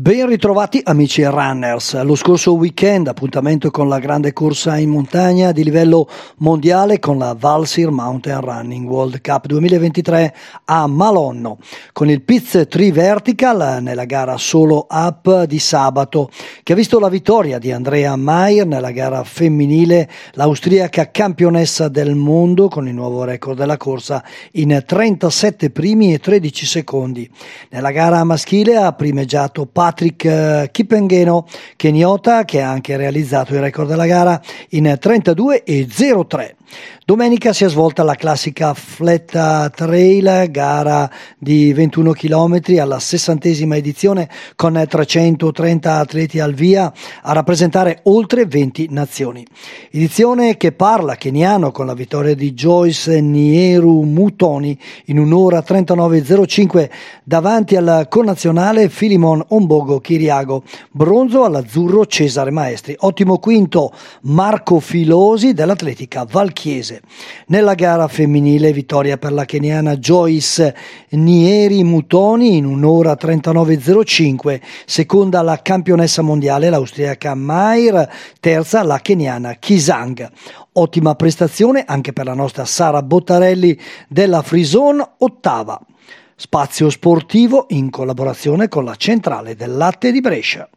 Ben ritrovati amici runners. Lo scorso weekend appuntamento con la grande corsa in montagna di livello mondiale con la Valsir Mountain Running World Cup 2023 a Malonno con il Piz Tree Vertical nella gara solo up di sabato che ha visto la vittoria di Andrea Maier nella gara femminile, l'austriaca campionessa del mondo con il nuovo record della corsa in 37 primi e 13 secondi. Nella gara maschile ha primeggiato Pat Patrick eh, Kipengheno keniota che ha anche realizzato il record della gara in 32 e 03. Domenica si è svolta la classica Fletta Trail, gara di 21 km alla sessantesima edizione con 330 atleti al via a rappresentare oltre 20 nazioni. Edizione che parla keniano con la vittoria di Joyce Nieru Mutoni in un'ora 39.05 davanti al connazionale Filimon Ombogo Chiriago, bronzo all'azzurro Cesare Maestri, ottimo quinto Marco Filosi dell'atletica Valchiese. Nella gara femminile vittoria per la keniana Joyce Nieri Mutoni in un'ora 39.05, seconda la campionessa mondiale l'austriaca Mair, terza la keniana Kisang. Ottima prestazione anche per la nostra Sara Bottarelli della Frison, ottava. Spazio sportivo in collaborazione con la centrale del latte di Brescia.